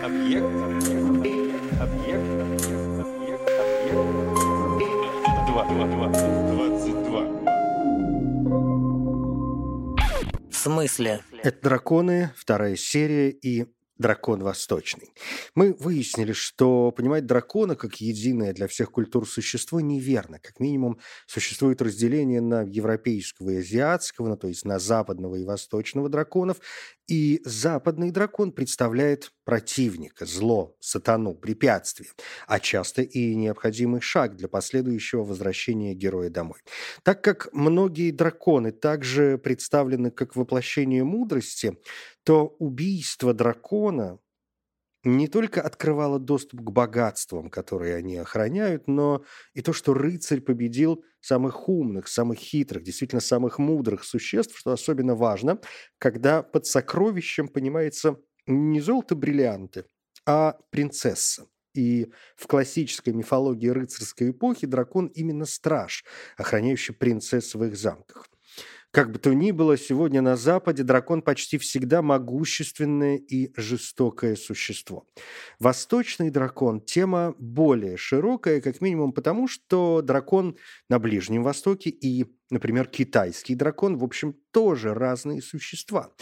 Объект. Объект. Объект. Объект. Объект. Два. Два. Два. Двадцать два. В смысле? Это «Драконы», вторая серия и дракон восточный. Мы выяснили, что понимать дракона как единое для всех культур существо неверно. Как минимум, существует разделение на европейского и азиатского, ну, то есть на западного и восточного драконов, и западный дракон представляет противника, зло, сатану, препятствие, а часто и необходимый шаг для последующего возвращения героя домой. Так как многие драконы также представлены как воплощение мудрости, то убийство дракона не только открывало доступ к богатствам, которые они охраняют, но и то, что рыцарь победил самых умных, самых хитрых, действительно самых мудрых существ, что особенно важно, когда под сокровищем понимается не золото-бриллианты, а принцесса. И в классической мифологии рыцарской эпохи дракон именно страж, охраняющий принцесс в их замках. Как бы то ни было, сегодня на Западе дракон почти всегда могущественное и жестокое существо. Восточный дракон – тема более широкая, как минимум потому, что дракон на Ближнем Востоке и Например, китайский дракон, в общем, тоже разные существа.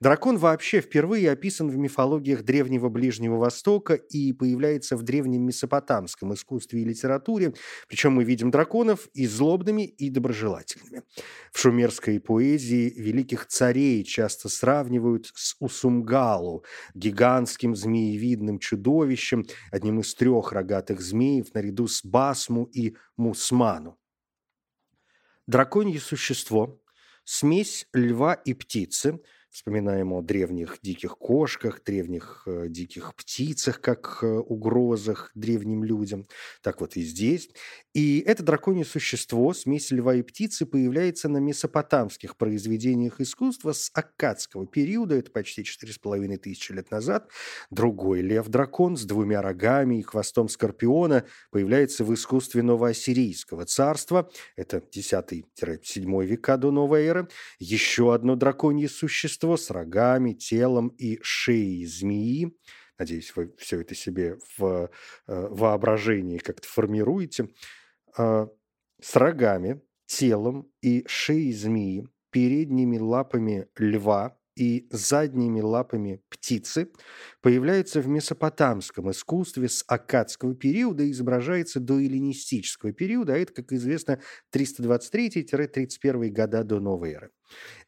Дракон вообще впервые описан в мифологиях Древнего Ближнего Востока и появляется в древнем месопотамском искусстве и литературе, причем мы видим драконов и злобными, и доброжелательными. В шумерской поэзии великих царей часто сравнивают с Усумгалу, гигантским змеевидным чудовищем, одним из трех рогатых змеев наряду с Басму и Мусману. Драконье существо – смесь льва и птицы – Вспоминаем о древних диких кошках, древних э, диких птицах, как э, угрозах древним людям. Так вот и здесь. И это драконье существо, смесь льва и птицы, появляется на месопотамских произведениях искусства с аккадского периода, это почти 4,5 тысячи лет назад. Другой лев-дракон с двумя рогами и хвостом скорпиона появляется в искусстве новоассирийского царства, это 10-7 века до новой эры. Еще одно драконье существо существо с рогами, телом и шеей змеи. Надеюсь, вы все это себе в э, воображении как-то формируете. Э, с рогами, телом и шеей змеи, передними лапами льва и задними лапами птицы появляется в месопотамском искусстве с аккадского периода и изображается до эллинистического периода, а это, как известно, 323-31 года до новой эры.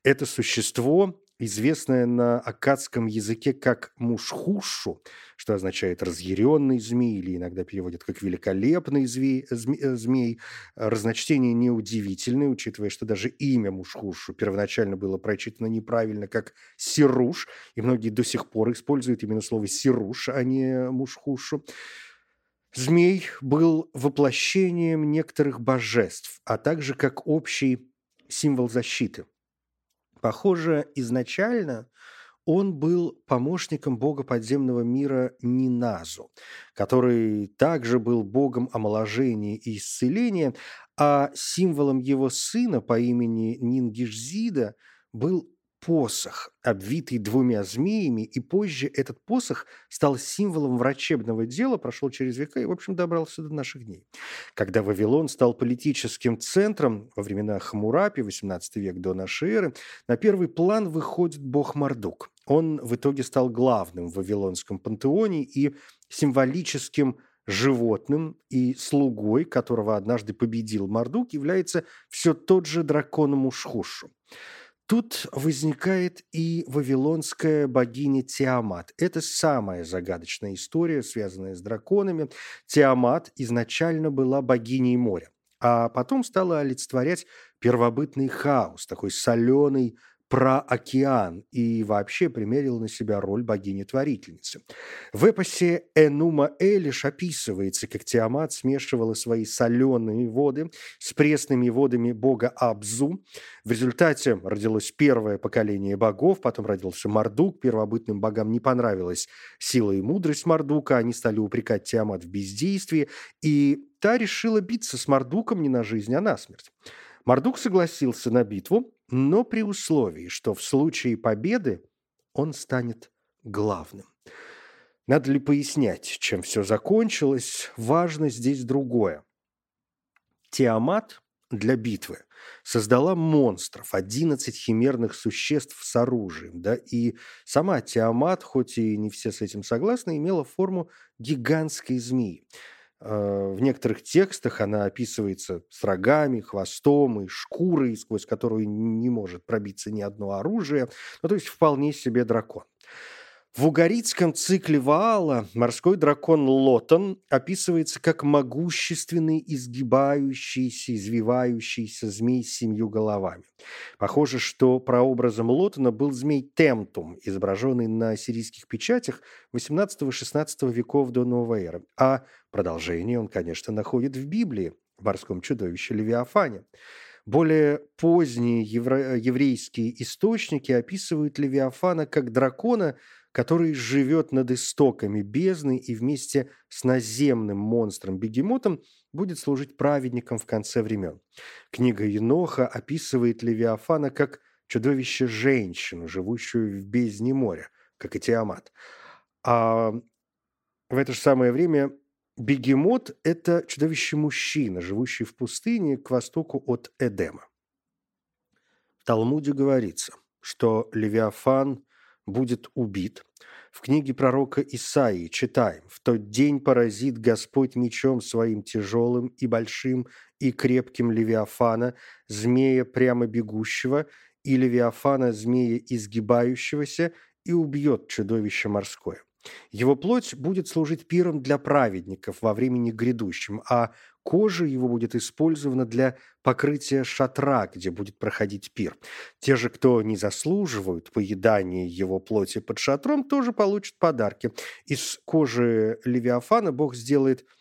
Это существо известная на аккадском языке как мушхушу, что означает разъяренный змей или иногда переводят как великолепный змей, змей. Разночтение неудивительное, учитывая, что даже имя мушхушу первоначально было прочитано неправильно, как сируш, и многие до сих пор используют именно слово сируш, а не мушхушу. Змей был воплощением некоторых божеств, а также как общий символ защиты – Похоже, изначально он был помощником бога подземного мира Ниназу, который также был богом омоложения и исцеления, а символом его сына по имени Нингишзида был посох, обвитый двумя змеями, и позже этот посох стал символом врачебного дела, прошел через века и, в общем, добрался до наших дней. Когда Вавилон стал политическим центром во времена Хамурапи, 18 век до нашей эры, на первый план выходит бог Мардук. Он в итоге стал главным в Вавилонском пантеоне и символическим животным и слугой, которого однажды победил Мардук, является все тот же дракон Мушхушу. Тут возникает и вавилонская богиня Тиамат. Это самая загадочная история, связанная с драконами. Тиамат изначально была богиней моря, а потом стала олицетворять первобытный хаос, такой соленый, про океан и вообще примерил на себя роль богини-творительницы. В эпосе Энума Элиш описывается, как Тиамат смешивала свои соленые воды с пресными водами бога Абзу. В результате родилось первое поколение богов, потом родился Мардук. Первобытным богам не понравилась сила и мудрость Мардука, они стали упрекать Тиамат в бездействии, и та решила биться с Мардуком не на жизнь, а на смерть. Мардук согласился на битву, но при условии, что в случае победы он станет главным. Надо ли пояснять, чем все закончилось? Важно здесь другое. Тиамат для битвы создала монстров, 11 химерных существ с оружием, да, и сама Тиамат, хоть и не все с этим согласны, имела форму гигантской змеи. Э, в некоторых текстах она описывается с рогами, хвостом и шкурой, сквозь которую не может пробиться ни одно оружие. Ну, то есть вполне себе дракон. В угорицком цикле Ваала морской дракон Лотон описывается как могущественный, изгибающийся, извивающийся змей с семью головами. Похоже, что прообразом Лотона был змей Темтум, изображенный на сирийских печатях 18-16 веков до новой эры. А продолжение он, конечно, находит в Библии, в морском чудовище Левиафане. Более поздние евре- еврейские источники описывают Левиафана как дракона – который живет над истоками бездны и вместе с наземным монстром-бегемотом будет служить праведником в конце времен. Книга Еноха описывает Левиафана как чудовище-женщину, живущую в бездне моря, как и Тиамат. А в это же самое время бегемот – это чудовище-мужчина, живущий в пустыне к востоку от Эдема. В Талмуде говорится, что Левиафан будет убит. В книге пророка Исаии читаем «В тот день поразит Господь мечом своим тяжелым и большим и крепким Левиафана, змея прямо бегущего, и Левиафана, змея изгибающегося, и убьет чудовище морское. Его плоть будет служить пиром для праведников во времени грядущем, а кожа его будет использована для покрытия шатра, где будет проходить пир. Те же, кто не заслуживают поедания его плоти под шатром, тоже получат подарки. Из кожи Левиафана Бог сделает –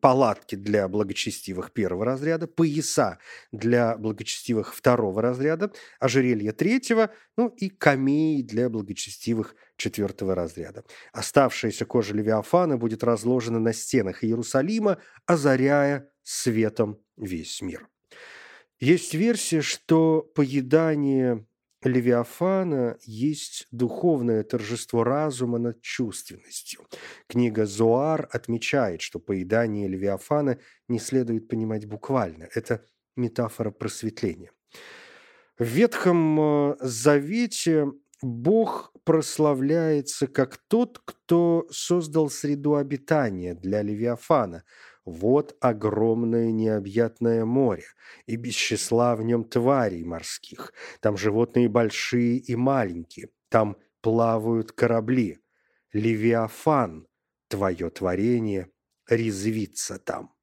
палатки для благочестивых первого разряда, пояса для благочестивых второго разряда, ожерелье третьего, ну и камеи для благочестивых четвертого разряда. Оставшаяся кожа Левиафана будет разложена на стенах Иерусалима, озаряя светом весь мир. Есть версия, что поедание Левиафана есть духовное торжество разума над чувственностью. Книга Зоар отмечает, что поедание Левиафана не следует понимать буквально. Это метафора просветления. В Ветхом э, Завете Бог прославляется как тот, кто создал среду обитания для Левиафана – вот огромное необъятное море, и без числа в нем тварей морских. Там животные большие и маленькие, там плавают корабли. Левиафан, твое творение, резвится там.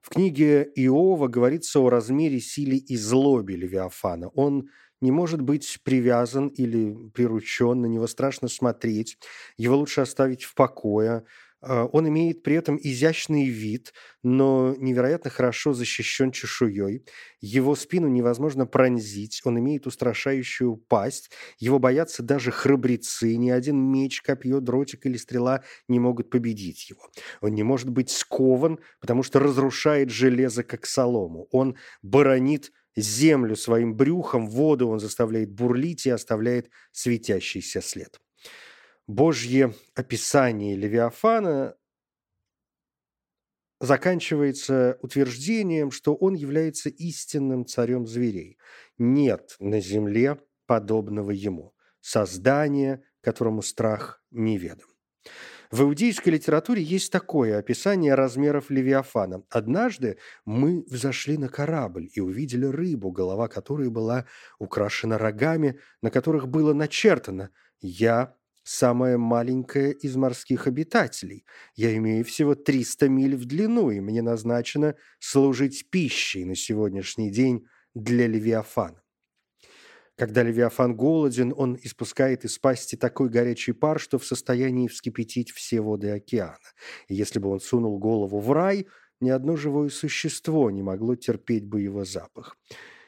В книге Иова говорится о размере, силе и злобе Левиафана. Он не может быть привязан или приручен, на него страшно смотреть, его лучше оставить в покое, а, он имеет при этом изящный вид, но невероятно хорошо защищен чешуей. Его спину невозможно пронзить, он имеет устрашающую пасть. Его боятся даже храбрецы. Ни один меч, копье, дротик или стрела не могут победить его. Он не может быть скован, потому что разрушает железо, как солому. Он баронит землю своим брюхом, воду он заставляет бурлить и оставляет светящийся след. Божье описание Левиафана заканчивается утверждением, что он является истинным царем зверей. Нет на земле подобного ему, создания, которому страх неведом. В иудейской литературе есть такое описание размеров Левиафана. «Однажды мы взошли на корабль и увидели рыбу, голова которой была украшена рогами, на которых было начертано «Я самая маленькая из морских обитателей. Я имею всего 300 миль в длину, и мне назначено служить пищей на сегодняшний день для Левиафана. Когда Левиафан голоден, он испускает из пасти такой горячий пар, что в состоянии вскипятить все воды океана. И если бы он сунул голову в рай, ни одно живое существо не могло терпеть бы его запах.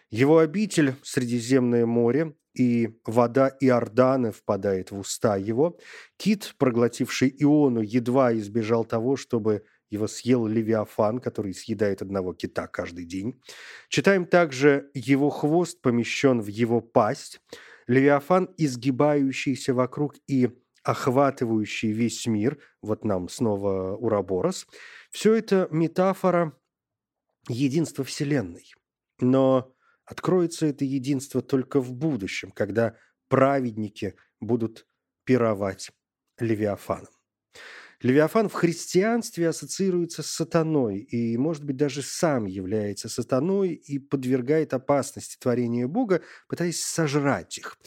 Его обитель – Средиземное море, и вода Иордана впадает в уста его. Кит, проглотивший Иону, едва избежал того, чтобы его съел Левиафан, который съедает одного кита каждый день. Читаем также «Его хвост помещен в его пасть». Левиафан, изгибающийся вокруг и охватывающий весь мир, вот нам снова Ураборос, все это метафора единства Вселенной. Но откроется это единство только в будущем, когда праведники будут пировать Левиафаном. Левиафан в христианстве ассоциируется с сатаной и, может быть, даже сам является сатаной и подвергает опасности творения Бога, пытаясь сожрать их.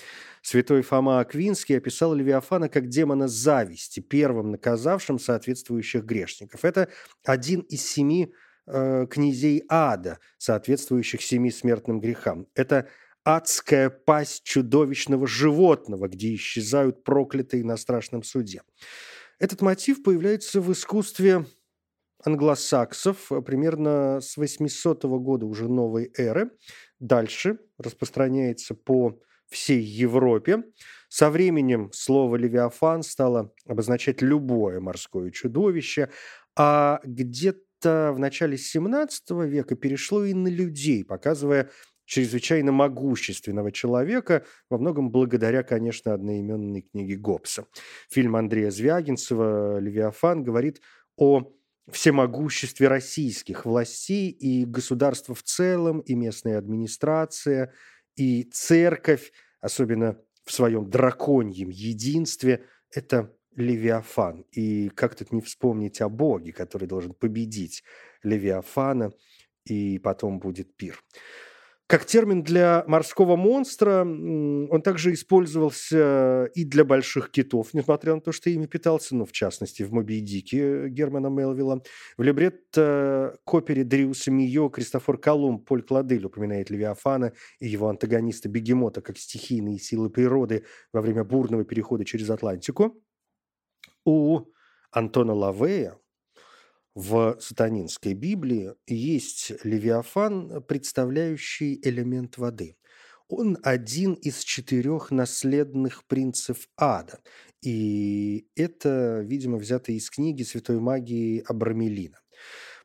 Святой Фома Аквинский описал Левиафана как демона зависти, первым наказавшим соответствующих грешников. Это один из семи э, князей ада, соответствующих семи смертным грехам. Это адская пасть чудовищного животного, где исчезают проклятые на страшном суде. Этот мотив появляется в искусстве англосаксов э, примерно с 800 года уже новой эры. Дальше распространяется по всей Европе. Со временем слово «левиафан» стало обозначать любое морское чудовище, а где-то в начале 17 века перешло и на людей, показывая чрезвычайно могущественного человека, во многом благодаря, конечно, одноименной книге Гоббса. Фильм Андрея Звягинцева «Левиафан» говорит о всемогуществе российских властей и государства в целом, и местная администрация, и церковь, особенно в своем драконьем единстве, это Левиафан. И как тут не вспомнить о Боге, который должен победить Левиафана, и потом будет пир. Как термин для морского монстра, он также использовался и для больших китов, несмотря на то, что ими питался, ну, в частности, в «Моби Дике» Германа Мелвилла. В либретто к опере Дриуса Мио Кристофор Колумб Поль Кладель упоминает Левиафана и его антагониста Бегемота как стихийные силы природы во время бурного перехода через Атлантику. У Антона Лавея в сатанинской Библии есть Левиафан, представляющий элемент воды. Он один из четырех наследных принцев ада. И это, видимо, взято из книги святой магии Абрамелина.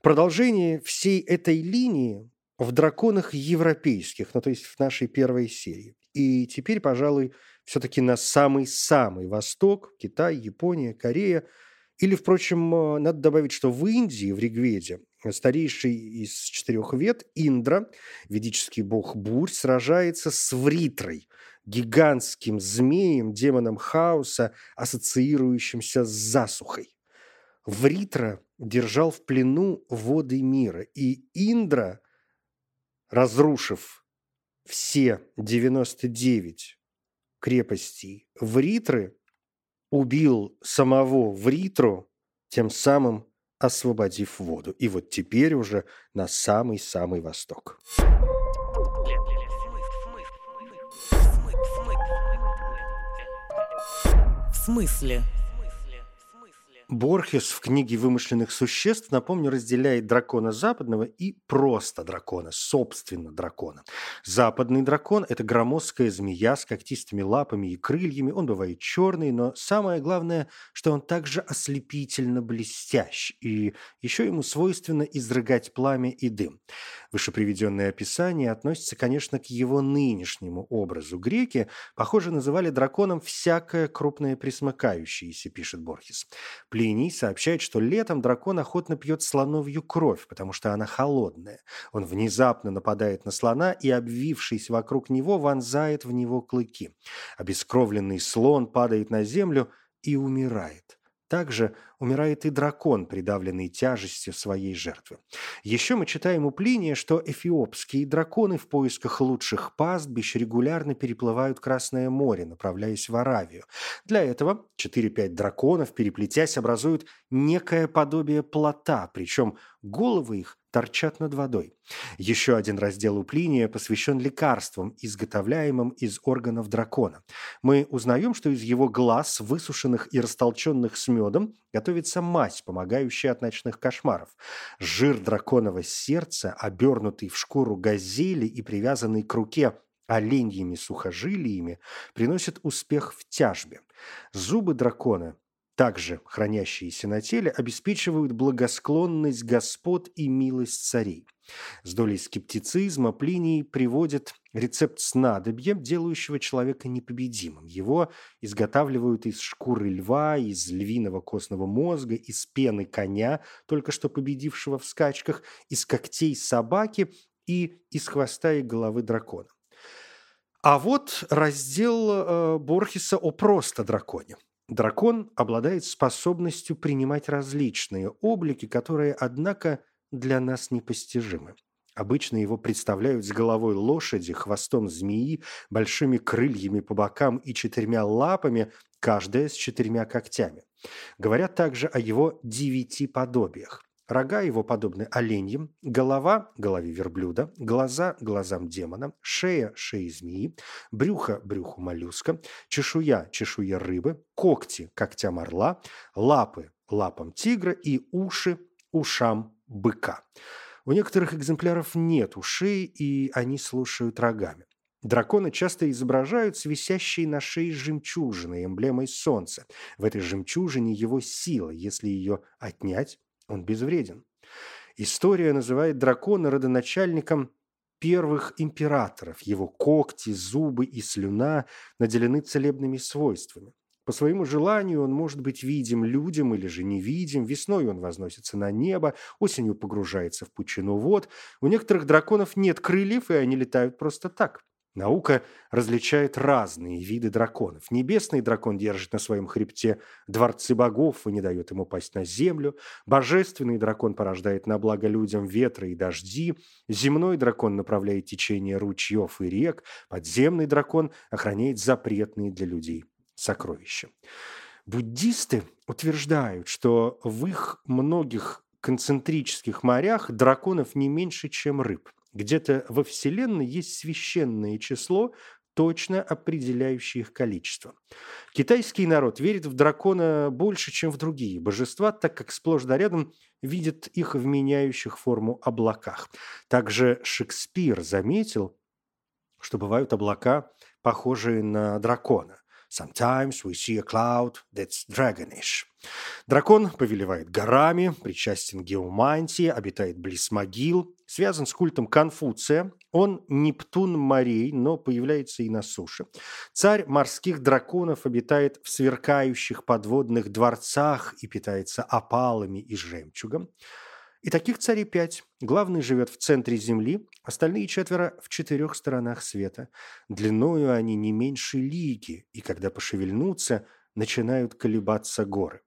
Продолжение всей этой линии в драконах европейских, ну то есть в нашей первой серии. И теперь, пожалуй, все-таки на самый-самый восток, Китай, Япония, Корея – или, впрочем, э, надо добавить, что в Индии, в Ригведе, старейший из четырех вет, Индра, ведический бог бурь, сражается с Вритрой, гигантским змеем, демоном хаоса, ассоциирующимся с засухой. Вритра держал в плену воды мира, и Индра, разрушив все 99 крепостей Вритры, убил самого Вритру, тем самым освободив воду. И вот теперь уже на самый-самый восток. В смысле? Борхес в книге «Вымышленных существ», напомню, разделяет дракона западного и просто дракона, собственно дракона. Западный дракон – это громоздкая змея с когтистыми лапами и крыльями. Он бывает черный, но самое главное, что он также ослепительно блестящ. И еще ему свойственно изрыгать пламя и дым. Вышеприведенное описание относится, конечно, к его нынешнему образу. Греки, похоже, называли драконом всякое крупное присмыкающееся, пишет Борхес. Плиний сообщает, что летом дракон охотно пьет слоновью кровь, потому что она холодная. Он внезапно нападает на слона и, обвившись вокруг него, вонзает в него клыки. Обескровленный слон падает на землю и умирает. Также умирает и дракон, придавленный тяжестью своей жертвы. Еще мы читаем у Плиния, что эфиопские драконы в поисках лучших пастбищ регулярно переплывают Красное море, направляясь в Аравию. Для этого 4-5 драконов, переплетясь, образуют некое подобие плота, причем головы их торчат над водой. Еще один раздел у Плиния посвящен лекарствам, изготовляемым из органов дракона. Мы узнаем, что из его глаз, высушенных и растолченных с медом, готовится мазь, помогающая от ночных кошмаров. Жир драконового сердца, обернутый в шкуру газели и привязанный к руке оленьими сухожилиями, приносит успех в тяжбе. Зубы дракона также хранящиеся на теле, обеспечивают благосклонность господ и милость царей. С долей скептицизма Плиний приводит рецепт снадобья, делающего человека непобедимым. Его изготавливают из шкуры льва, из львиного костного мозга, из пены коня, только что победившего в скачках, из когтей собаки и из хвоста и головы дракона. А вот раздел э, Борхеса о просто драконе. Дракон обладает способностью принимать различные облики, которые, однако, для нас непостижимы. Обычно его представляют с головой лошади, хвостом змеи, большими крыльями по бокам и четырьмя лапами, каждая с четырьмя когтями. Говорят также о его девяти подобиях. Рога его подобны оленьим, голова – голове верблюда, глаза – глазам демона, шея – шеи змеи, брюхо – брюху моллюска, чешуя – чешуя рыбы, когти – когтям орла, лапы – лапам тигра и уши – ушам быка. У некоторых экземпляров нет ушей, и они слушают рогами. Драконы часто изображают с висящей на шее жемчужиной, эмблемой солнца. В этой жемчужине его сила. Если ее отнять, он безвреден. История называет дракона родоначальником первых императоров. Его когти, зубы и слюна наделены целебными свойствами. По своему желанию он может быть видим людям или же невидим. Весной он возносится на небо, осенью погружается в пучину вод. У некоторых драконов нет крыльев, и они летают просто так. Наука различает разные виды драконов. Небесный дракон держит на своем хребте дворцы богов и не дает ему пасть на землю. Божественный дракон порождает на благо людям ветры и дожди. Земной дракон направляет течение ручьев и рек. Подземный дракон охраняет запретные для людей сокровища. Буддисты утверждают, что в их многих концентрических морях драконов не меньше, чем рыб – где-то во Вселенной есть священное число, точно определяющее их количество. Китайский народ верит в дракона больше, чем в другие божества, так как сплошь да рядом видит их в меняющих форму облаках. Также Шекспир заметил, что бывают облака, похожие на дракона. Sometimes we see a cloud that's dragonish. Дракон повелевает горами, причастен геомантии, обитает близ могил, связан с культом Конфуция. Он Нептун морей, но появляется и на суше. Царь морских драконов обитает в сверкающих подводных дворцах и питается опалами и жемчугом. И таких царей пять. Главный живет в центре земли, остальные четверо в четырех сторонах света. Длиною они не меньше лиги, и когда пошевельнутся, начинают колебаться горы.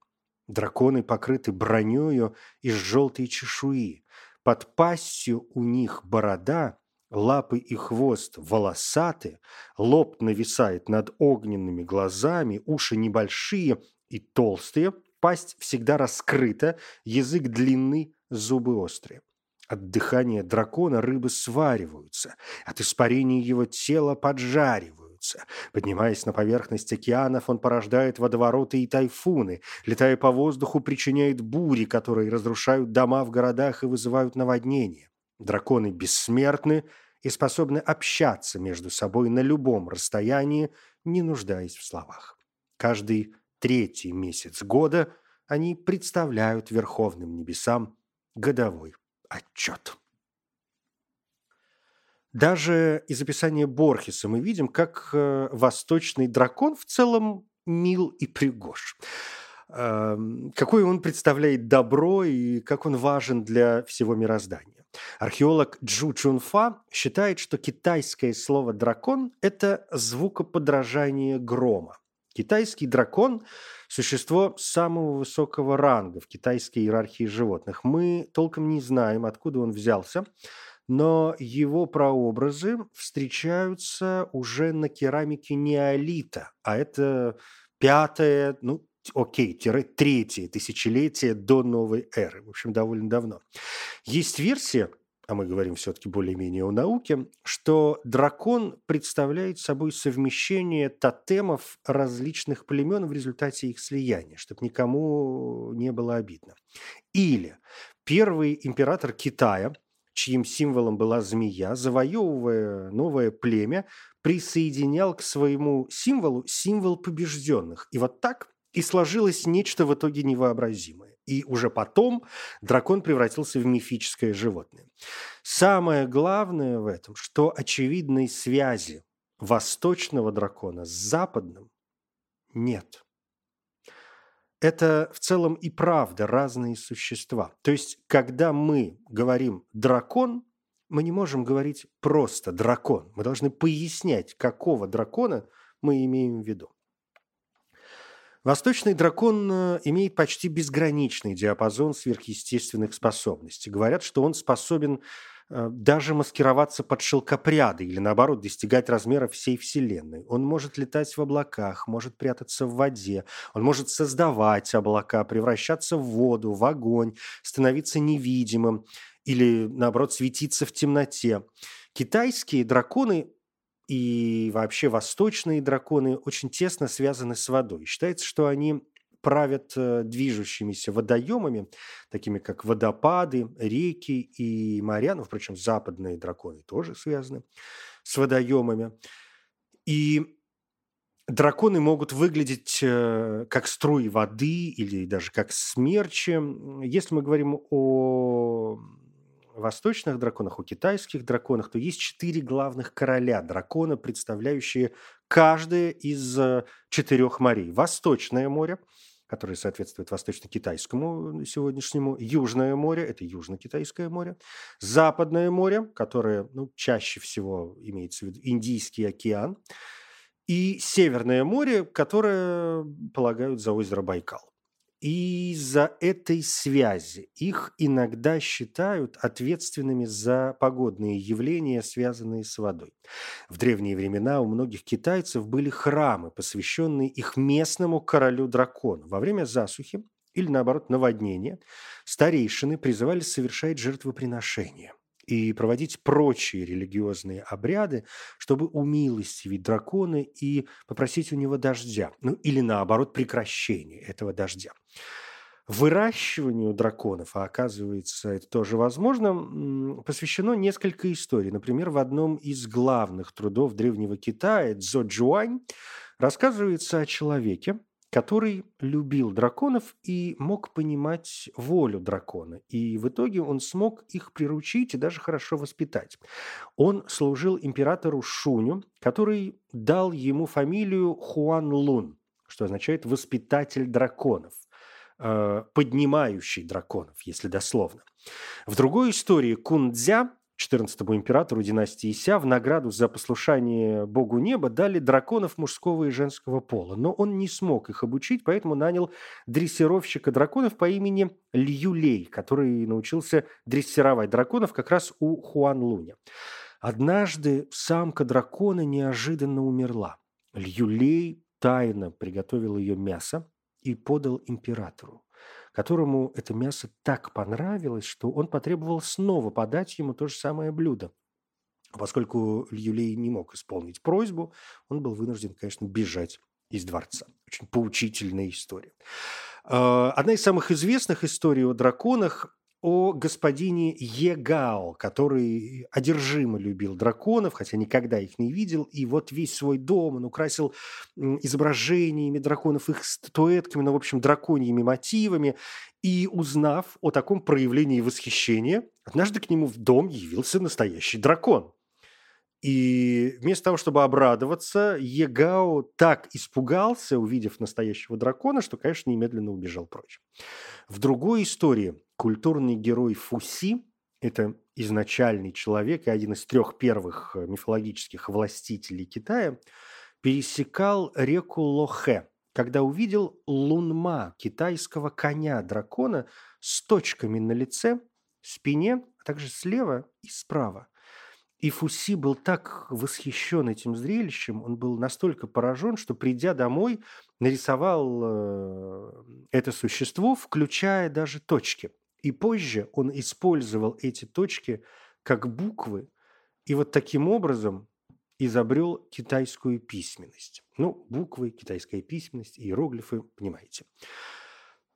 Драконы покрыты бронею из желтой чешуи. Под пастью у них борода, лапы и хвост волосаты, лоб нависает над огненными глазами, уши небольшие и толстые, пасть всегда раскрыта, язык длинный, зубы острые. От дыхания дракона рыбы свариваются, от испарения его тела поджариваются. Поднимаясь на поверхность океанов, он порождает водовороты и тайфуны. Летая по воздуху, причиняет бури, которые разрушают дома в городах и вызывают наводнения. Драконы бессмертны и способны общаться между собой на любом расстоянии, не нуждаясь в словах. Каждый третий месяц года они представляют верховным небесам годовой отчет. Даже из описания Борхеса мы видим, как э, восточный дракон в целом мил и пригож. Э, какое он представляет добро и как он важен для всего мироздания. Археолог Джу Чунфа считает, что китайское слово «дракон» – это звукоподражание грома. Китайский дракон – существо самого высокого ранга в китайской иерархии животных. Мы толком не знаем, откуда он взялся, но его прообразы встречаются уже на керамике неолита, а это пятое, ну, окей, тире третье тысячелетие до новой эры, в общем, довольно давно. Есть версия, а мы говорим все-таки более-менее о науке, что дракон представляет собой совмещение тотемов различных племен в результате их слияния, чтобы никому не было обидно. Или первый император Китая, чьим символом была змея, завоевывая новое племя, присоединял к своему символу символ побежденных. И вот так И сложилось нечто в итоге невообразимое. И уже потом дракон превратился в мифическое животное. Самое главное в этом, что очевидной связи восточного дракона с западным нет. Это в целом и правда разные существа. То есть, когда мы говорим «дракон», мы не можем говорить просто «дракон». Мы должны пояснять, какого дракона мы имеем в виду. Восточный дракон э, имеет почти безграничный диапазон сверхъестественных способностей. Говорят, что он способен э, даже маскироваться под шелкопряды или, наоборот, достигать размера всей Вселенной. Он может летать в облаках, может прятаться в воде, он может создавать облака, превращаться в воду, в огонь, становиться невидимым или, наоборот, светиться в темноте. Китайские драконы и вообще восточные драконы очень тесно связаны с водой. Считается, что они правят э, движущимися водоемами, такими как водопады, реки и моря. Ну, впрочем, западные драконы тоже связаны с водоемами. И драконы могут выглядеть э, как струи воды или даже как смерчи. Если мы говорим о восточных драконах, у китайских драконах, то есть четыре главных короля дракона, представляющие каждое из э, четырех морей. Восточное море, которое соответствует восточно-китайскому сегодняшнему, Южное море, это Южно-Китайское море, Западное море, которое ну, чаще всего имеется в виду Индийский океан, и Северное море, которое полагают за озеро Байкал. И из-за этой связи их иногда считают ответственными за погодные явления, связанные с водой. В древние времена у многих китайцев были храмы, посвященные их местному королю-дракону. Во время засухи или, наоборот, наводнения старейшины призывали совершать жертвоприношения – и проводить прочие религиозные обряды, чтобы умилостивить дракона и попросить у него дождя, ну или наоборот прекращения этого дождя. Выращиванию драконов, а оказывается это тоже возможно, посвящено несколько историй. Например, в одном из главных трудов древнего Китая Цзо Джуань рассказывается о человеке, который любил драконов и мог понимать волю дракона. И в итоге он смог их приручить и даже хорошо воспитать. Он служил императору Шуню, который дал ему фамилию Хуан Лун, что означает «воспитатель драконов», э, «поднимающий драконов», если дословно. В другой истории Кундзя 14 императору династии Ся в награду за послушание богу неба дали драконов мужского и женского пола. Но он не смог их обучить, поэтому нанял дрессировщика драконов по имени Лью который научился дрессировать драконов как раз у Хуан Луня. Однажды самка дракона неожиданно умерла. Лью тайно приготовил ее мясо и подал императору которому это мясо так понравилось, что он потребовал снова подать ему то же самое блюдо. Поскольку Юлей не мог исполнить просьбу, он был вынужден, конечно, бежать из дворца. Очень поучительная история. А, одна из самых известных историй о драконах о господине Егао, который одержимо любил драконов, хотя никогда их не видел, и вот весь свой дом он украсил изображениями драконов, их статуэтками, ну, в общем, драконьими мотивами, и узнав о таком проявлении восхищения, однажды к нему в дом явился настоящий дракон. И вместо того, чтобы обрадоваться, Егао так испугался, увидев настоящего дракона, что, конечно, немедленно убежал прочь. В другой истории культурный герой Фуси – это изначальный человек и один из трех первых э, мифологических властителей Китая – пересекал реку Лохе, когда увидел лунма китайского коня-дракона с точками на лице, спине, а также слева и справа. И Фуси был так восхищен этим зрелищем, он был настолько поражен, что, придя домой, нарисовал э, это существо, включая даже точки. И позже он использовал эти точки как буквы, и вот таким образом изобрел китайскую письменность. Ну, буквы, китайская письменность, иероглифы, понимаете.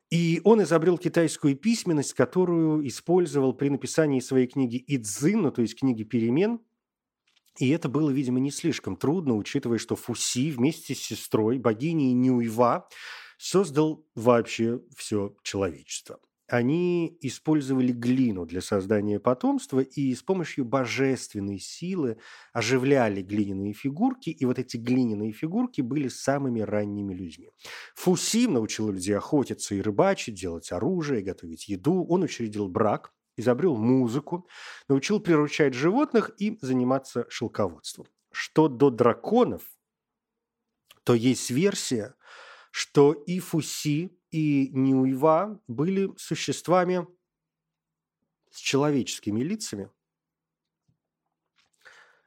И он изобрел китайскую письменность, которую использовал при написании своей книги «Идзин», ну, то есть книги перемен. И это было, видимо, не слишком трудно, учитывая, что Фуси вместе с сестрой, богиней Нюйва, создал вообще все человечество. Они использовали глину для создания потомства и с помощью божественной силы оживляли глиняные фигурки, и вот эти глиняные фигурки были самыми ранними людьми. Фусим научил людей охотиться и рыбачить, делать оружие, готовить еду. Он учредил брак, изобрел музыку, научил приручать животных и заниматься шелководством. Что до драконов, то есть версия, что и Фуси, и Ньюева были существами с человеческими лицами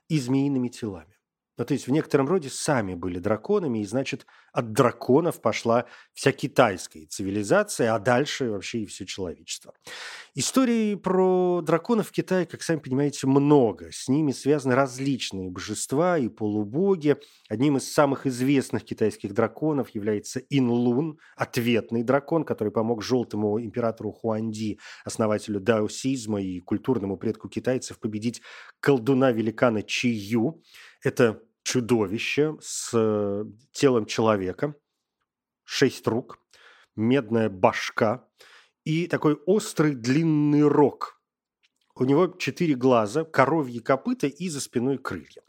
и змеиными телами. Ну, то есть в некотором роде сами были драконами, и значит, от драконов пошла вся китайская цивилизация, а дальше вообще и все человечество. Истории про драконов в Китае, как сами понимаете, много. С ними связаны различные божества и полубоги. Одним из самых известных китайских драконов является Инлун, ответный дракон, который помог желтому императору Хуанди, основателю даосизма и культурному предку китайцев, победить колдуна-великана Чию. Это чудовище с э, телом человека, шесть рук, медная башка и такой острый длинный рог. У него четыре глаза, коровьи копыта и за спиной крылья.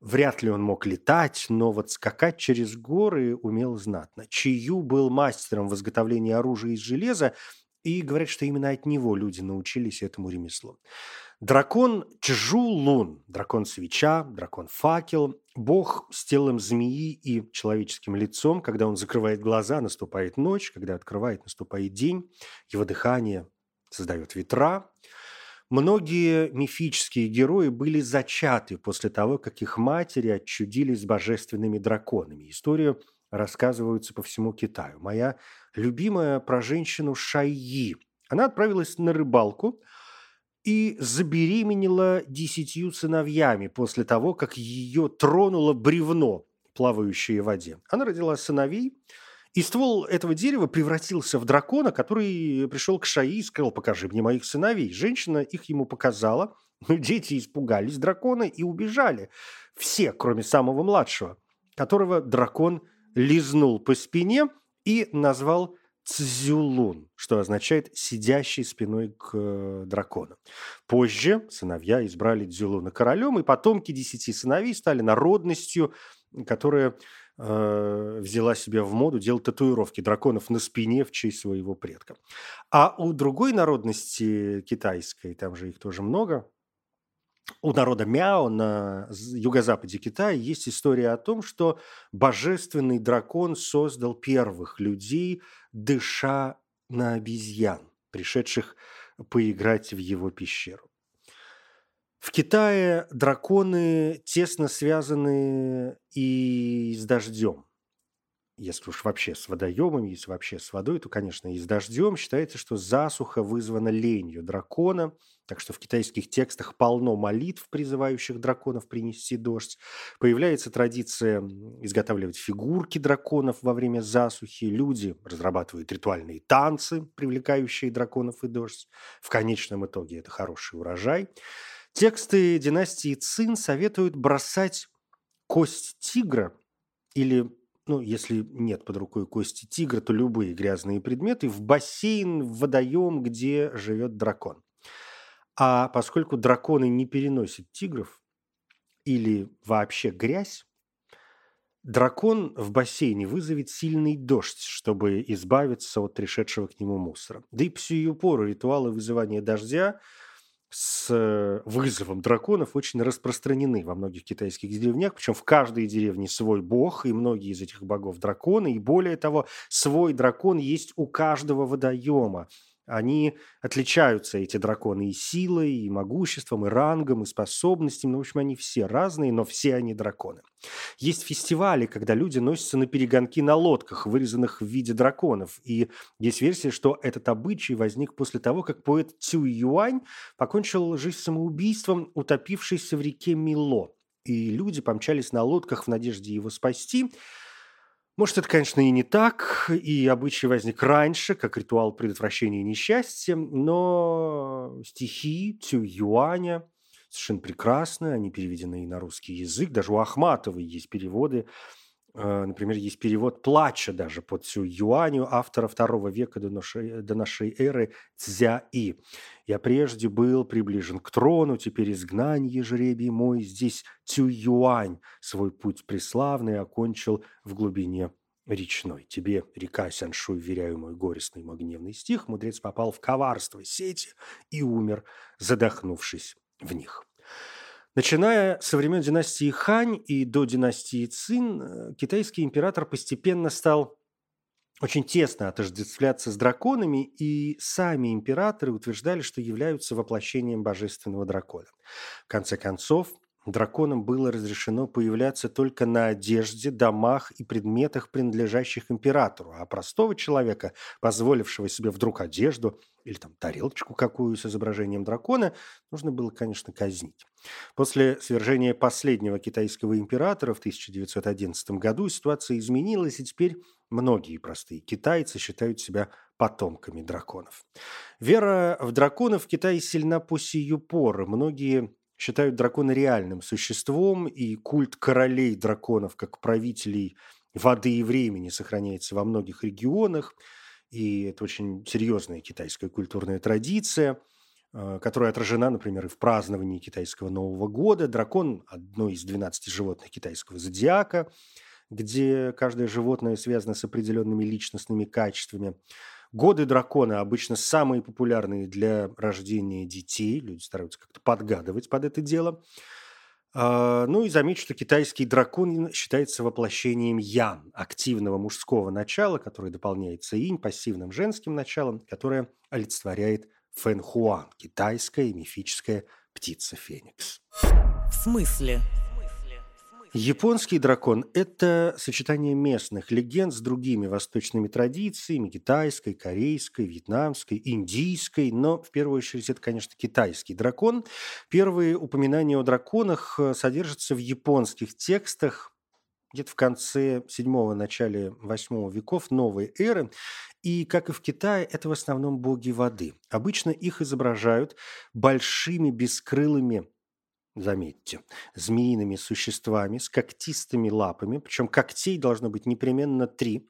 Вряд ли он мог летать, но вот скакать через горы умел знатно. Чию был мастером в изготовлении оружия из железа, и говорят, что именно от него люди научились этому ремеслу. Дракон Чжу-Лун, дракон-свеча, дракон-факел, бог с телом змеи и человеческим лицом. Когда он закрывает глаза, наступает ночь, когда открывает, наступает день. Его дыхание создает ветра. Многие мифические герои были зачаты после того, как их матери отчудились с божественными драконами. Историю рассказываются по всему Китаю. Моя любимая про женщину Шайи. Она отправилась на рыбалку – и забеременела десятью сыновьями после того, как ее тронуло бревно, плавающее в воде. Она родила сыновей, и ствол этого дерева превратился в дракона, который пришел к Шаи и сказал, покажи мне моих сыновей. Женщина их ему показала, но дети испугались дракона и убежали. Все, кроме самого младшего, которого дракон лизнул по спине и назвал Цзюлун, что означает «сидящий спиной к э, дракону». Позже сыновья избрали Цзюлуна королем, и потомки десяти сыновей стали народностью, которая э, взяла себе в моду делать татуировки драконов на спине в честь своего предка. А у другой народности китайской, там же их тоже много, у народа Мяо на юго-западе Китая есть история о том, что божественный дракон создал первых людей, дыша на обезьян, пришедших поиграть в его пещеру. В Китае драконы тесно связаны и с дождем если уж вообще с водоемами, если вообще с водой, то, конечно, и с дождем. Считается, что засуха вызвана ленью дракона, так что в китайских текстах полно молитв, призывающих драконов принести дождь. Появляется традиция изготавливать фигурки драконов во время засухи. Люди разрабатывают ритуальные танцы, привлекающие драконов и дождь. В конечном итоге это хороший урожай. Тексты династии Цин советуют бросать кость тигра или ну, если нет под рукой кости тигра, то любые грязные предметы в бассейн, в водоем, где живет дракон. А поскольку драконы не переносят тигров или вообще грязь, дракон в бассейне вызовет сильный дождь, чтобы избавиться от пришедшего к нему мусора. Да и по сию пору ритуалы вызывания дождя – с э, вызовом драконов очень распространены во многих китайских деревнях, причем в каждой деревне свой бог, и многие из этих богов драконы, и более того, свой дракон есть у каждого водоема. Они отличаются, эти драконы, и силой, и могуществом, и рангом, и способностями. Ну, в общем, они все разные, но все они драконы. Есть фестивали, когда люди носятся на перегонки на лодках, вырезанных в виде драконов. И есть версия, что этот обычай возник после того, как поэт Цю Юань покончил жизнь самоубийством, утопившийся в реке Мило. И люди помчались на лодках в надежде его спасти – может, это, конечно, и не так, и обычай возник раньше, как ритуал предотвращения несчастья, но стихи Цю Юаня совершенно прекрасны, они переведены и на русский язык, даже у Ахматовой есть переводы Например, есть перевод «Плача» даже по Цю Юаню автора второго века до нашей, до нашей эры Цзя И. «Я прежде был приближен к трону, теперь изгнание жребий мой. Здесь Цю Юань свой путь преславный окончил в глубине речной. Тебе, река Сяншу, веряю мой горестный, мой гневный стих, мудрец попал в коварство сети и умер, задохнувшись в них». Начиная со времен династии Хань и до династии Цин, э, китайский император постепенно стал очень тесно отождествляться с драконами, и сами императоры утверждали, что являются воплощением божественного дракона. В конце концов, драконам было разрешено появляться только на одежде, домах и предметах, принадлежащих императору, а простого человека, позволившего себе вдруг одежду или там тарелочку какую с изображением дракона, нужно было, конечно, казнить. После свержения последнего китайского императора в 1911 году ситуация изменилась, и теперь многие простые китайцы считают себя потомками драконов. Вера в драконов в Китае сильна по сию поры. Многие считают дракона реальным существом, и культ королей драконов как правителей воды и времени сохраняется во многих регионах, и это очень серьезная китайская культурная традиция, э, которая отражена, например, и в праздновании китайского Нового года. Дракон – одно из 12 животных китайского зодиака, где каждое животное связано с определенными личностными качествами – Годы дракона обычно самые популярные для рождения детей. Люди стараются как-то подгадывать под это дело. А, ну и замечу, что китайский дракон считается воплощением ян, активного мужского начала, которое дополняется инь, пассивным женским началом, которое олицетворяет фэн-хуан, китайская мифическая птица Феникс. В смысле? Японский дракон – это сочетание местных легенд с другими восточными традициями – китайской, корейской, вьетнамской, индийской, но в первую очередь это, конечно, китайский дракон. Первые упоминания о драконах э, содержатся в японских текстах где-то в конце 7 начале 8 веков новой эры. И, как и в Китае, это в основном боги воды. Обычно их изображают большими бескрылыми заметьте, змеиными существами с когтистыми лапами, причем когтей должно быть непременно три,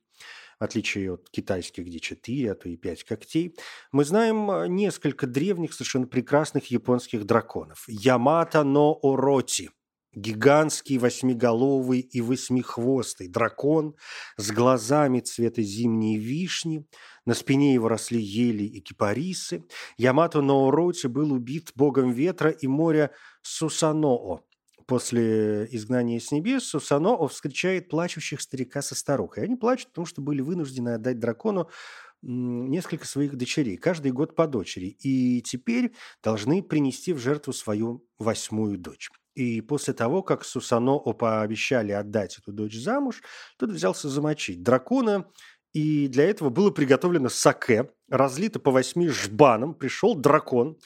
в отличие от китайских, где четыре, а то и пять когтей, мы знаем а, несколько древних, совершенно прекрасных японских драконов. Ямато но Ороти – Гигантский восьмиголовый и восьмихвостый дракон с глазами цвета зимней вишни, на спине его росли ели и кипарисы. Ямато Ноороти был убит богом ветра и моря Сусаноо. После изгнания с небес Сусаноо встречает плачущих старика со старухой. Они плачут, потому что были вынуждены отдать дракону несколько своих дочерей, каждый год по дочери, и теперь должны принести в жертву свою восьмую дочь. И после того, как Сусано пообещали отдать эту дочь замуж, тот взялся замочить дракона, и для этого было приготовлено саке, разлито по восьми жбанам. Пришел дракон,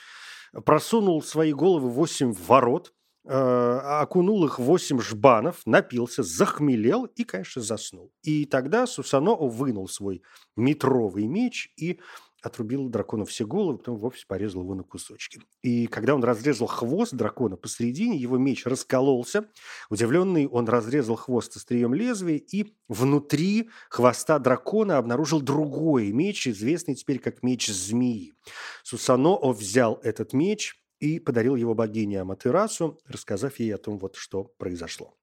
просунул свои головы восемь ворот, э, окунул их в восемь жбанов, напился, захмелел и, конечно, заснул. И тогда Сусано вынул свой метровый меч и отрубил дракону все головы, потом вовсе порезал его на кусочки. И когда он разрезал хвост дракона посередине, его меч раскололся. Удивленный, он разрезал хвост острием лезвия и внутри хвоста дракона обнаружил другой меч, известный теперь как меч змеи. Сусано взял этот меч и подарил его богине Аматерасу, рассказав ей о том, вот что произошло.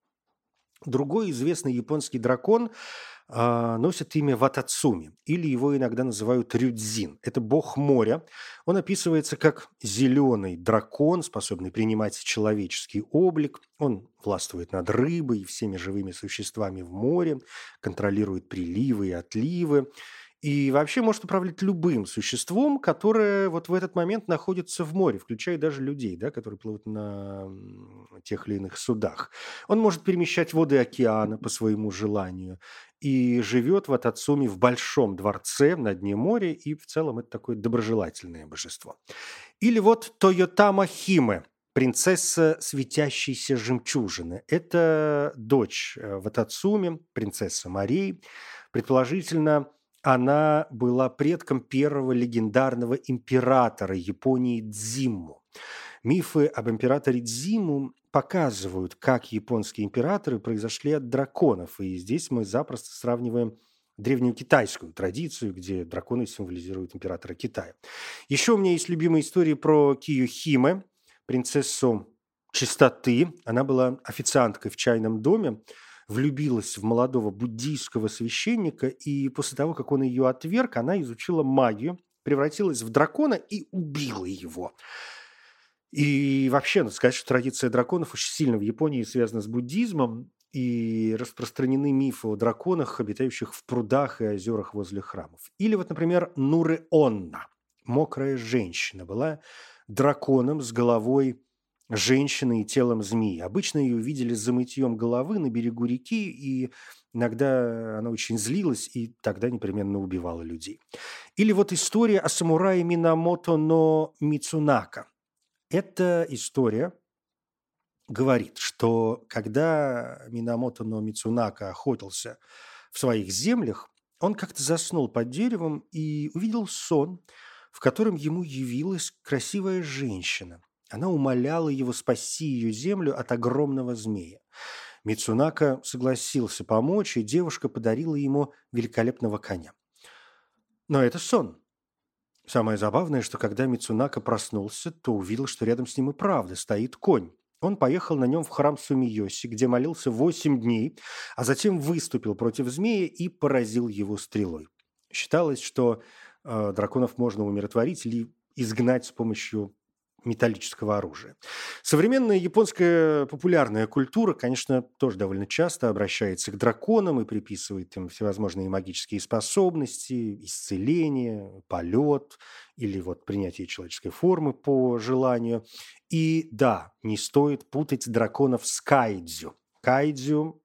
Другой известный японский дракон а, носит имя Ватацуми, или его иногда называют Рюдзин. Это бог моря. Он описывается как зеленый дракон, способный принимать человеческий облик. Он властвует над рыбой и всеми живыми существами в море, контролирует приливы и отливы. И вообще может управлять любым существом, которое вот в этот момент находится в море, включая даже людей, да, которые плывут на тех или иных судах. Он может перемещать воды океана по своему желанию и живет в Атацуме в большом дворце на дне моря, и в целом это такое доброжелательное божество. Или вот Тойотама Химе, принцесса светящейся жемчужины. Это дочь э, Ватацуми, принцесса Марии. Предположительно, она была предком первого легендарного императора Японии Дзимму. Мифы об императоре Дзиму показывают, как японские императоры произошли от драконов. И здесь мы запросто сравниваем древнюю китайскую традицию, где драконы символизируют императора Китая. Еще у меня есть любимая история про Кию Химе, принцессу чистоты. Она была официанткой в чайном доме, влюбилась в молодого буддийского священника, и после того, как он ее отверг, она изучила магию, превратилась в дракона и убила его. И вообще, надо сказать, что традиция драконов очень сильно в Японии связана с буддизмом, и распространены мифы о драконах, обитающих в прудах и озерах возле храмов. Или вот, например, Нуры Онна, мокрая женщина, была драконом с головой женщины и телом змеи. Обычно ее видели за мытьем головы на берегу реки, и иногда она очень злилась, и тогда непременно убивала людей. Или вот история о самурае Минамото но Мицунака. Эта история говорит, что когда Минамото но Мицунака охотился в своих землях, он как-то заснул под деревом и увидел сон, в котором ему явилась красивая женщина. Она умоляла его спасти ее землю от огромного змея. Мицунака согласился помочь, и девушка подарила ему великолепного коня. Но это сон. Самое забавное, что когда Мицунака проснулся, то увидел, что рядом с ним и правда стоит конь. Он поехал на нем в храм Сумиоси, где молился восемь дней, а затем выступил против змея и поразил его стрелой. Считалось, что э, драконов можно умиротворить или изгнать с помощью металлического оружия. Современная японская популярная культура, конечно, тоже довольно часто обращается к драконам и приписывает им всевозможные магические способности, исцеление, полет или вот принятие человеческой формы по желанию. И да, не стоит путать драконов с кайдзю. Кайдзю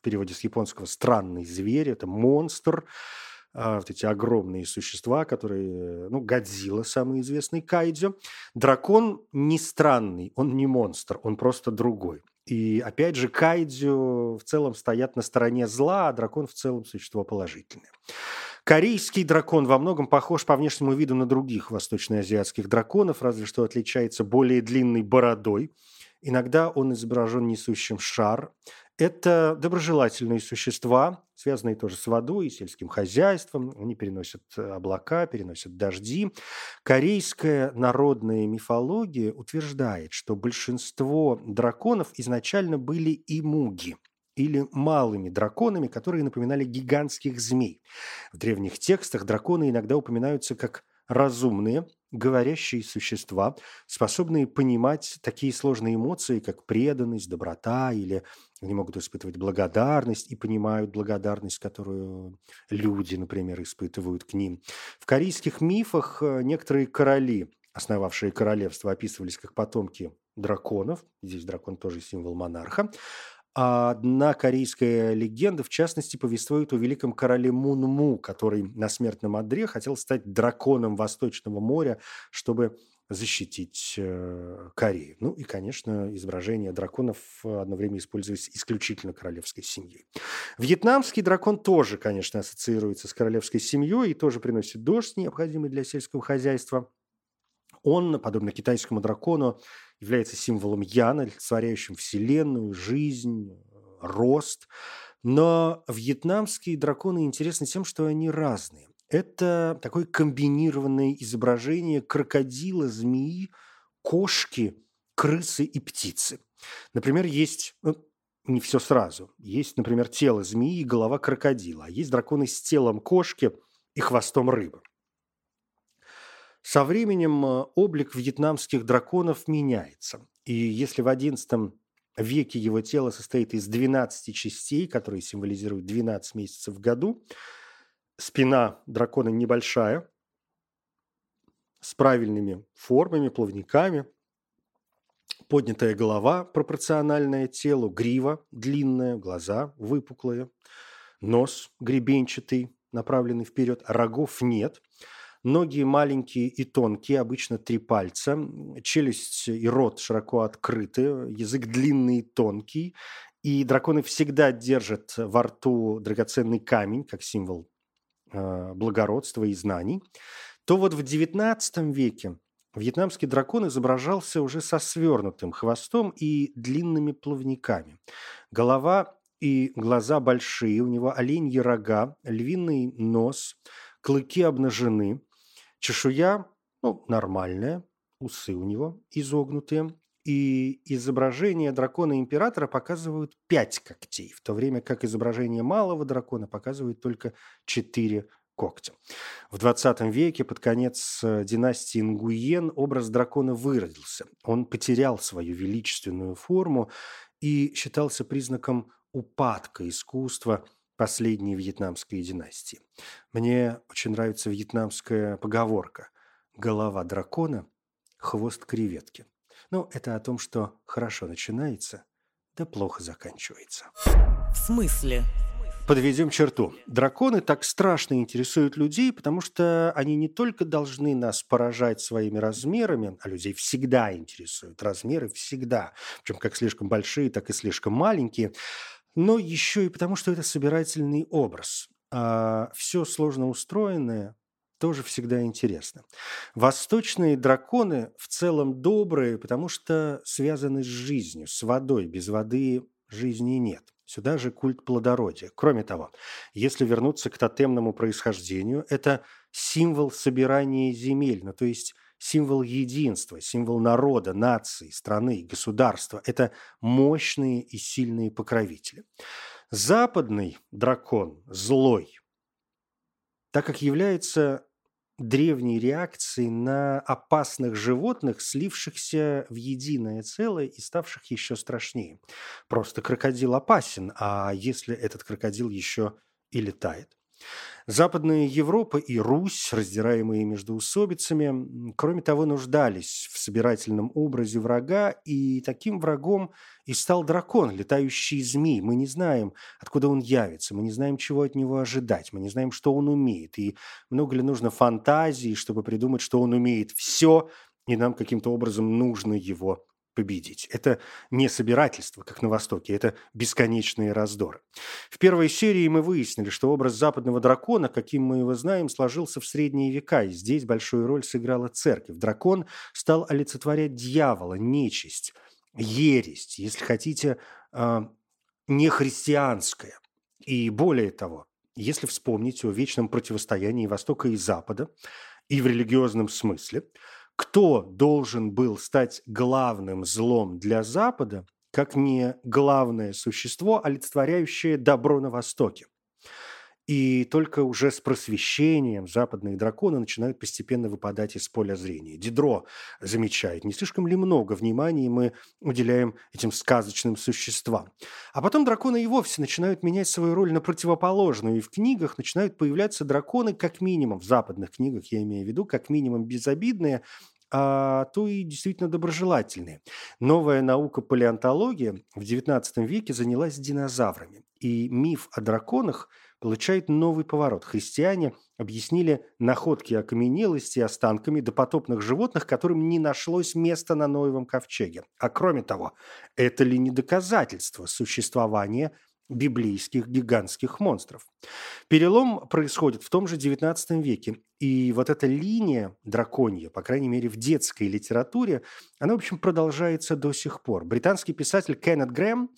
в переводе с японского «странный зверь» – это монстр, вот эти огромные существа, которые, ну, Годзилла, самый известный кайдзю. Дракон не странный, он не монстр, он просто другой. И опять же, кайдзю в целом стоят на стороне зла, а дракон в целом существо положительное. Корейский дракон во многом похож по внешнему виду на других восточноазиатских драконов, разве что отличается более длинной бородой. Иногда он изображен несущим шар. Это доброжелательные существа, связанные тоже с водой и сельским хозяйством. Они переносят э, облака, переносят дожди. Корейская народная мифология утверждает, что большинство драконов изначально были имуги или малыми драконами, которые напоминали гигантских змей. В древних текстах драконы иногда упоминаются как разумные, говорящие существа, способные понимать такие сложные эмоции, как преданность, доброта, или они могут испытывать благодарность и понимают благодарность, которую люди, например, испытывают к ним. В корейских мифах э, некоторые короли, основавшие королевство, описывались как потомки драконов. Здесь дракон тоже символ монарха. А одна корейская легенда, в частности, повествует о великом короле Мунму, который на смертном одре хотел стать драконом Восточного моря, чтобы защитить э, Корею. Ну и, конечно, изображение драконов одно время использовались исключительно королевской семьей. Вьетнамский дракон тоже, конечно, ассоциируется с королевской семьей и тоже приносит дождь, необходимый для сельского хозяйства. Он, подобно китайскому дракону, является символом Яна, олицетворяющим вселенную, жизнь, рост. Но вьетнамские драконы интересны тем, что они разные. Это такое комбинированное изображение крокодила, змеи, кошки, крысы и птицы. Например, есть ну, не все сразу. Есть, например, тело змеи и голова крокодила, а есть драконы с телом кошки и хвостом рыбы. Со временем э, облик вьетнамских драконов меняется. И если в XI веке его тело состоит из 12 частей, которые символизируют 12 месяцев в году, спина дракона небольшая, с правильными формами, плавниками, поднятая голова пропорциональная телу, грива длинная, глаза выпуклые, нос гребенчатый, направленный вперед, рогов нет – Ноги маленькие и тонкие, обычно три пальца. Челюсть и рот широко открыты, язык длинный и тонкий. И драконы всегда держат во рту драгоценный камень, как символ благородства и знаний. То вот в XIX веке вьетнамский дракон изображался уже со свернутым хвостом и длинными плавниками. Голова и глаза большие, у него оленьи рога, львиный нос, клыки обнажены, чешуя, ну, нормальная, усы у него изогнутые, и изображение дракона-императора показывают пять когтей, в то время как изображение малого дракона показывает только четыре когтя. В 20 веке, под конец э, династии Нгуен, образ дракона выродился. Он потерял свою величественную форму и считался признаком упадка искусства последней вьетнамской династии. Мне очень нравится вьетнамская поговорка «Голова дракона, хвост креветки». Ну, это о том, что хорошо начинается, да плохо заканчивается. В смысле? Подведем черту. Драконы так страшно интересуют людей, потому что они не только должны нас поражать своими размерами, а людей всегда интересуют размеры, всегда. Причем как слишком большие, так и слишком маленькие. Но еще и потому, что это собирательный образ. А все сложно устроенное тоже всегда интересно. Восточные драконы в целом добрые, потому что связаны с жизнью, с водой. Без воды жизни нет. Сюда же культ плодородия. Кроме того, если вернуться к тотемному происхождению, это символ собирания земель, ну то есть символ единства, символ народа, нации, страны, государства. Это мощные и сильные покровители. Западный дракон, злой, так как является древней реакции на опасных животных, слившихся в единое целое и ставших еще страшнее. Просто крокодил опасен, а если этот крокодил еще и летает? Западная Европа и Русь, раздираемые между усобицами, кроме того, нуждались в собирательном образе врага, и таким врагом и стал дракон, летающий змей. Мы не знаем, откуда он явится, мы не знаем, чего от него ожидать, мы не знаем, что он умеет, и много ли нужно фантазии, чтобы придумать, что он умеет все, и нам каким-то образом нужно его победить. Это не собирательство, как на Востоке, это бесконечные раздоры. В первой серии мы выяснили, что образ западного дракона, каким мы его знаем, сложился в средние века, и здесь большую роль сыграла церковь. Дракон стал олицетворять дьявола, нечисть, ересь, если хотите, а, нехристианское. И более того, если вспомнить о вечном противостоянии Востока и Запада, и в религиозном смысле – кто должен был стать главным злом для Запада, как не главное существо, олицетворяющее добро на Востоке. И только уже с просвещением западные драконы начинают постепенно выпадать из поля зрения. Дидро замечает, не слишком ли много внимания мы уделяем этим сказочным существам. А потом драконы и вовсе начинают менять свою роль на противоположную, и в книгах начинают появляться драконы, как минимум, в западных книгах я имею в виду, как минимум безобидные, а то и действительно доброжелательные. Новая наука палеонтология в XIX веке занялась динозаврами, и миф о драконах получает новый поворот. Христиане объяснили находки окаменелости останками допотопных животных, которым не нашлось места на Ноевом ковчеге. А кроме того, это ли не доказательство существования библейских гигантских монстров. Перелом происходит в том же XIX веке, и вот эта линия драконья, по крайней мере в детской литературе, она, в общем, продолжается до сих пор. Британский писатель Кеннет Грэм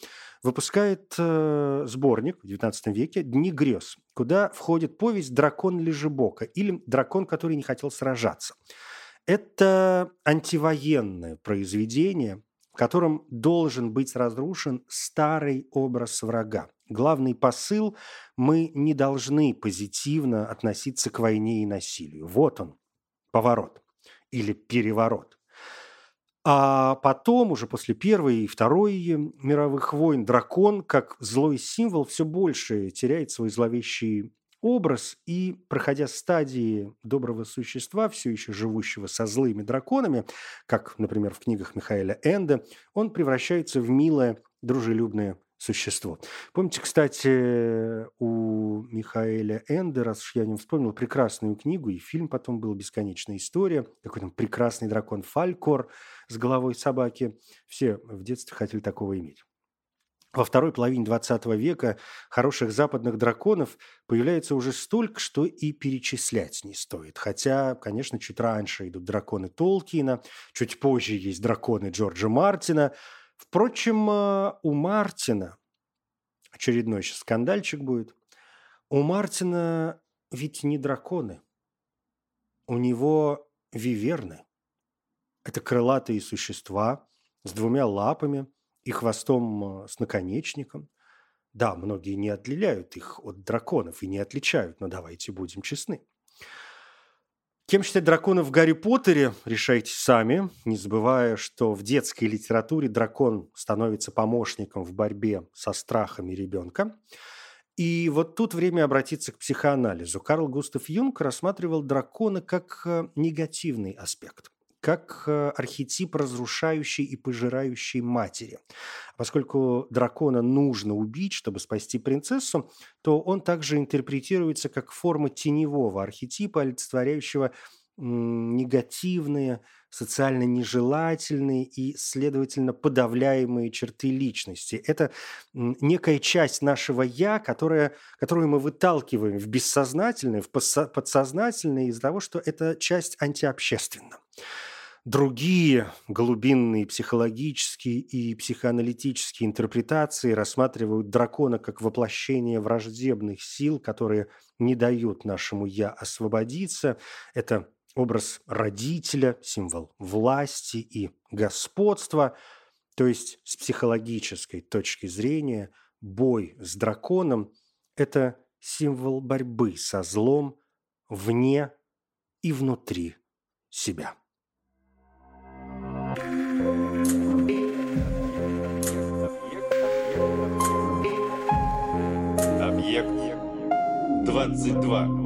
выпускает э, сборник в XIX веке «Дни грез», куда входит повесть «Дракон Лежебока» или «Дракон, который не хотел сражаться». Это антивоенное произведение, в котором должен быть разрушен старый образ врага. Главный посыл – мы не должны позитивно относиться к войне и насилию. Вот он, поворот или переворот. А потом, уже после Первой и Второй мировых войн, дракон, как злой символ, все больше теряет свой зловещий образ и, проходя стадии доброго существа, все еще живущего со злыми драконами, как, например, в книгах Михаэля Энда, он превращается в милое, дружелюбное существо. Помните, кстати, у Михаэля Энда, раз уж я не вспомнил, прекрасную книгу, и фильм потом был «Бесконечная история», какой там прекрасный дракон Фалькор с головой собаки. Все в детстве хотели такого иметь. во второй половине 20 века хороших западных драконов появляется уже столько, что и перечислять не стоит. Хотя, конечно, чуть раньше идут драконы Толкина, чуть позже есть драконы Джорджа Мартина. Впрочем, э, у Мартина, очередной сейчас скандальчик будет, у Мартина ведь не драконы. У него виверны. Это крылатые существа с двумя лапами – и хвостом э, с наконечником. Да, многие не отделяют их от драконов и не отличают, но давайте будем честны. Кем считать драконов в Гарри Поттере, решайте сами, не забывая, что в детской литературе дракон становится помощником в борьбе со страхами ребенка. И вот тут время обратиться к психоанализу. Карл Густав Юнг рассматривал дракона как э, негативный аспект как э, архетип разрушающей и пожирающей матери. Поскольку дракона нужно убить, чтобы спасти принцессу, то он также интерпретируется как форма теневого архетипа, олицетворяющего негативные, социально нежелательные и, следовательно, подавляемые черты личности. Это некая часть нашего «я», которая, которую мы выталкиваем в бессознательное, в подсознательное из-за того, что эта часть антиобщественна. Другие глубинные психологические и психоаналитические интерпретации рассматривают дракона как воплощение враждебных сил, которые не дают нашему «я» освободиться. Это образ родителя, символ власти и господства. То есть с психологической точки зрения бой с драконом – это символ борьбы со злом вне и внутри себя. 22.